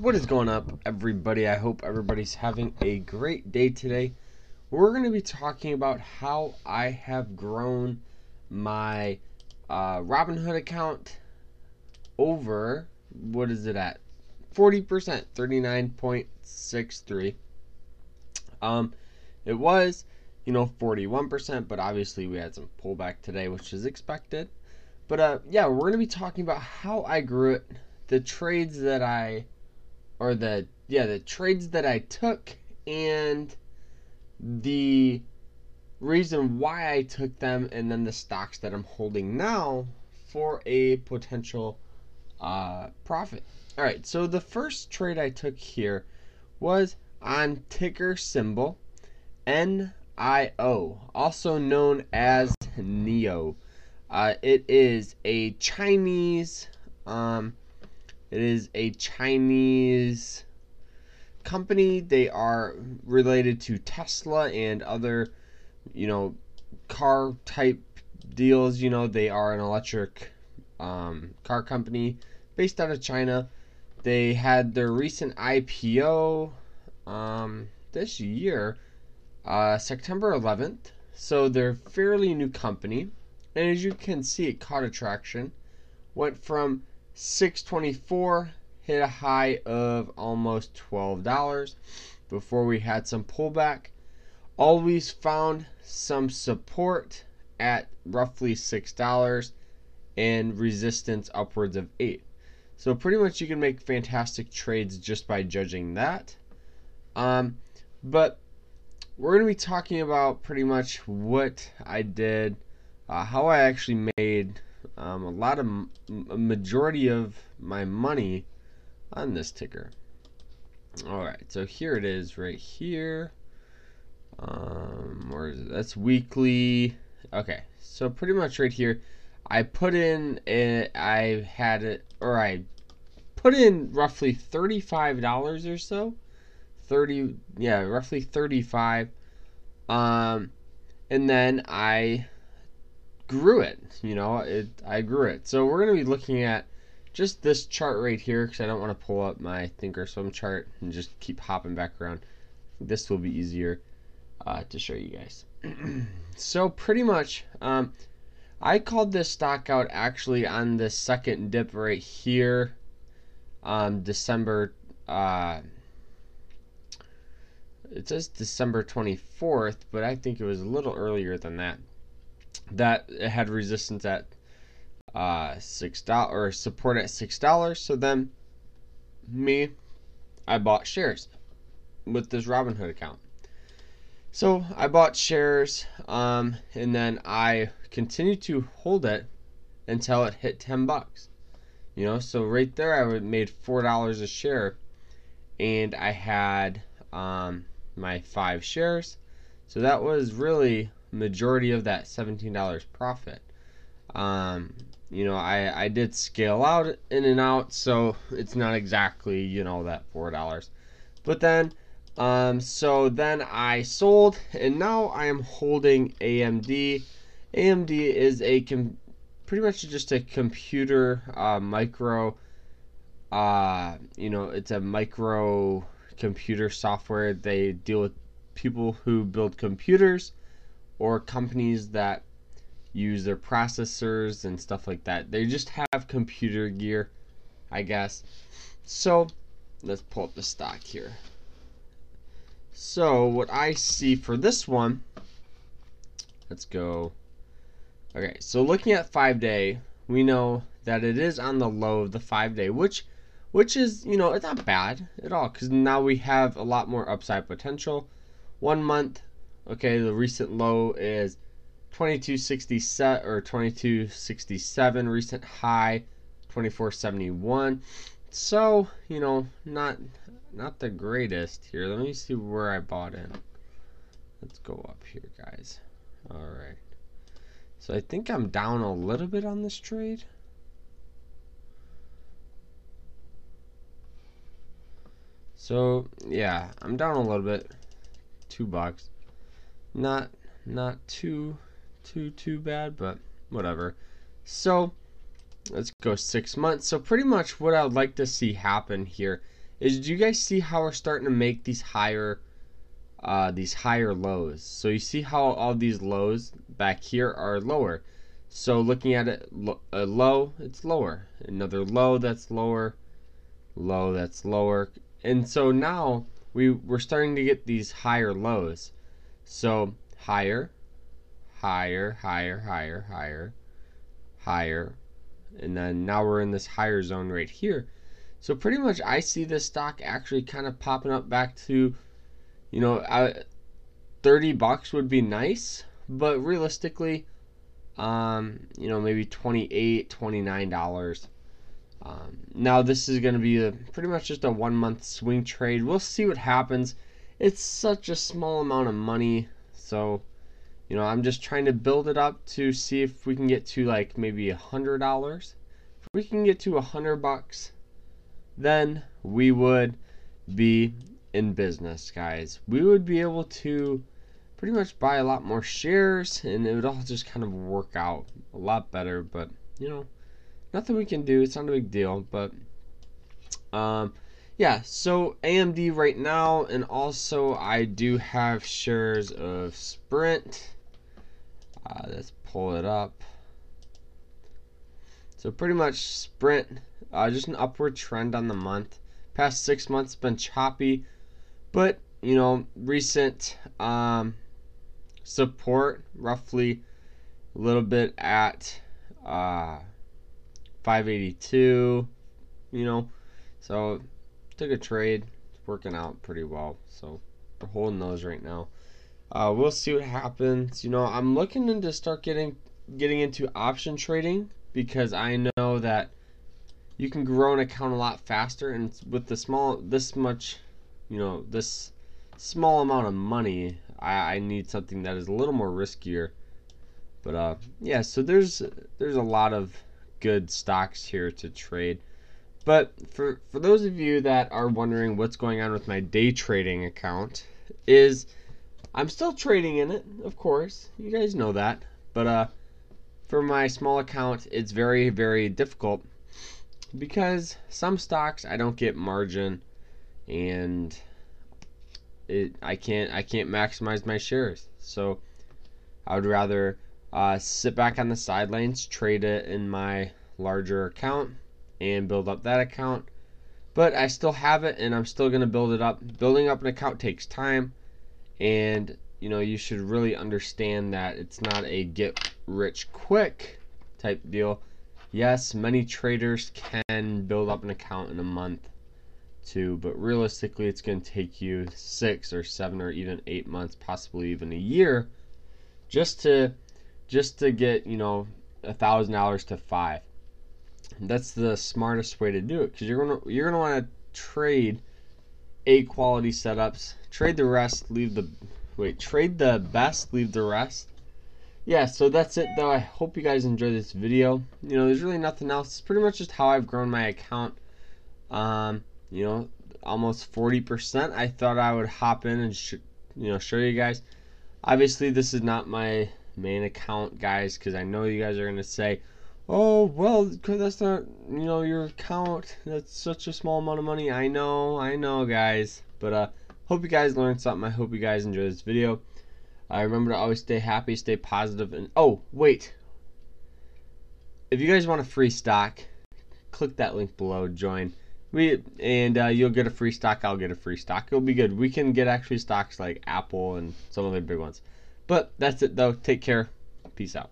What is going up, everybody? I hope everybody's having a great day today. We're going to be talking about how I have grown my uh, Robinhood account over, what is it at? 40%, 39.63. Um, it was, you know, 41%, but obviously we had some pullback today, which is expected. But uh, yeah, we're going to be talking about how I grew it, the trades that I or the yeah the trades that I took and the reason why I took them and then the stocks that I'm holding now for a potential uh, profit. All right, so the first trade I took here was on ticker symbol NIO, also known as NEO. Uh, it is a Chinese um, it is a Chinese company. They are related to Tesla and other, you know, car type deals. You know, they are an electric um, car company based out of China. They had their recent IPO um, this year, uh, September 11th. So they're fairly new company. And as you can see, it caught attraction. Went from 624 hit a high of almost $12 before we had some pullback. Always found some support at roughly $6 and resistance upwards of 8. So pretty much you can make fantastic trades just by judging that. Um, but we're going to be talking about pretty much what I did, uh, how I actually made um, a lot of a majority of my money on this ticker. All right, so here it is right here. Um, it? That's weekly. Okay, so pretty much right here, I put in it. I had it, or I put in roughly thirty-five dollars or so. Thirty, yeah, roughly thirty-five. Um, and then I grew it. You know, it I grew it. So we're going to be looking at just this chart right here because I don't want to pull up my thinkorswim chart and just keep hopping back around. This will be easier uh, to show you guys. so pretty much, um, I called this stock out actually on the second dip right here, um, December. Uh, it says December 24th, but I think it was a little earlier than that that it had resistance at uh, six dollars or support at six dollars. So then, me, I bought shares with this Robinhood account. So I bought shares, um, and then I continued to hold it until it hit ten bucks. You know, so right there I made four dollars a share, and I had um, my five shares. So that was really majority of that $17 profit. Um, you know, I, I did scale out in and out, so it's not exactly, you know, that $4. But then, um, so then I sold, and now I am holding AMD. AMD is a com- pretty much just a computer uh, micro, uh, you know, it's a micro computer software. They deal with people who build computers or companies that use their processors and stuff like that. They just have computer gear, I guess. So, let's pull up the stock here. So, what I see for this one, let's go. Okay, so looking at 5 day, we know that it is on the low of the 5 day, which which is, you know, it's not bad at all cuz now we have a lot more upside potential. 1 month Okay, the recent low is 2267 or 2267 recent high 2471 so you know not not the greatest here. Let me see where i bought in. Let's go up here guys. All right. So i think i'm down a little bit on this trade. So yeah i'm down a little bit. Two bucks not not too too too bad, but whatever. So let's go six months. So pretty much what I would like to see happen here is do you guys see how we're starting to make these higher uh, these higher lows? So you see how all these lows back here are lower. So looking at it, a low, it's lower. Another low, that's lower. Low, that's lower. And so now we we're starting to get these higher lows. So higher, higher, higher, higher, higher, higher, and then now we're in this higher zone right here. So pretty much I see this stock actually kind of popping up back to, you know, I, 30 bucks would be nice, but realistically, um, you know, maybe 28, 29 dollars. Um, now this is going to be a, pretty much just a one month swing trade. We'll see what happens. It's such a small amount of money, so you know, I'm just trying to build it up to see if we can get to like maybe a hundred dollars. If we can get to a hundred bucks, then we would be in business, guys. We would be able to pretty much buy a lot more shares and it would all just kind of work out a lot better. But, you know, nothing we can do. It's not a big deal. But, um, yeah, so AMD right now, and also I do have shares of Sprint uh, let's pull it up. So pretty much Sprint, uh, just an upward trend on the month. Past six months been choppy, but you know recent um, support roughly a little bit at uh, 582. You know, so took a trade. It's working out pretty well. So we're holding those right now. Uh, we'll see what happens. You know, I'm looking into start getting getting into option trading because I know that you can grow an account a lot faster, and with the small this much, you know, this small amount of money, I, I need something that is a little more riskier. But uh, yeah, so there's there's a lot of good stocks here to trade. But for for those of you that are wondering what's going on with my day trading account, is I'm still trading in it, of course. You guys know that. But uh, for my small account, it's very, very difficult because some stocks I don't get margin, and it I can't I can't maximize my shares. So I would rather uh, sit back on the sidelines, trade it in my larger account, and build up that account. But I still have it, and I'm still gonna build it up. Building up an account takes time and you know you should really understand that it's not a get rich quick type deal yes many traders can build up an account in a month too but realistically it's going to take you six or seven or even eight months possibly even a year just to just to get you know a thousand dollars to five that's the smartest way to do it because you're gonna you're gonna want to trade a quality setups. Trade the rest, leave the wait, trade the best, leave the rest. Yeah, so that's it though. I hope you guys enjoyed this video. You know, there's really nothing else. It's pretty much just how I've grown my account. Um, you know, almost 40%. I thought I would hop in and sh- you know, show you guys. Obviously, this is not my main account, guys, cuz I know you guys are going to say, oh well that's not you know your account. That's such a small amount of money. I know i know guys. But uh hope you guys learned something. I hope you guys enjoy this video. Uh, remember to always stay happy stay positive and oh wait. If you guys want a free stock click that link below join. We and uh, you'll get a free stock i'll get a free stock. It'll be good. We can get actually stocks like apple and some other big ones. But that's it though. Take care. Peace out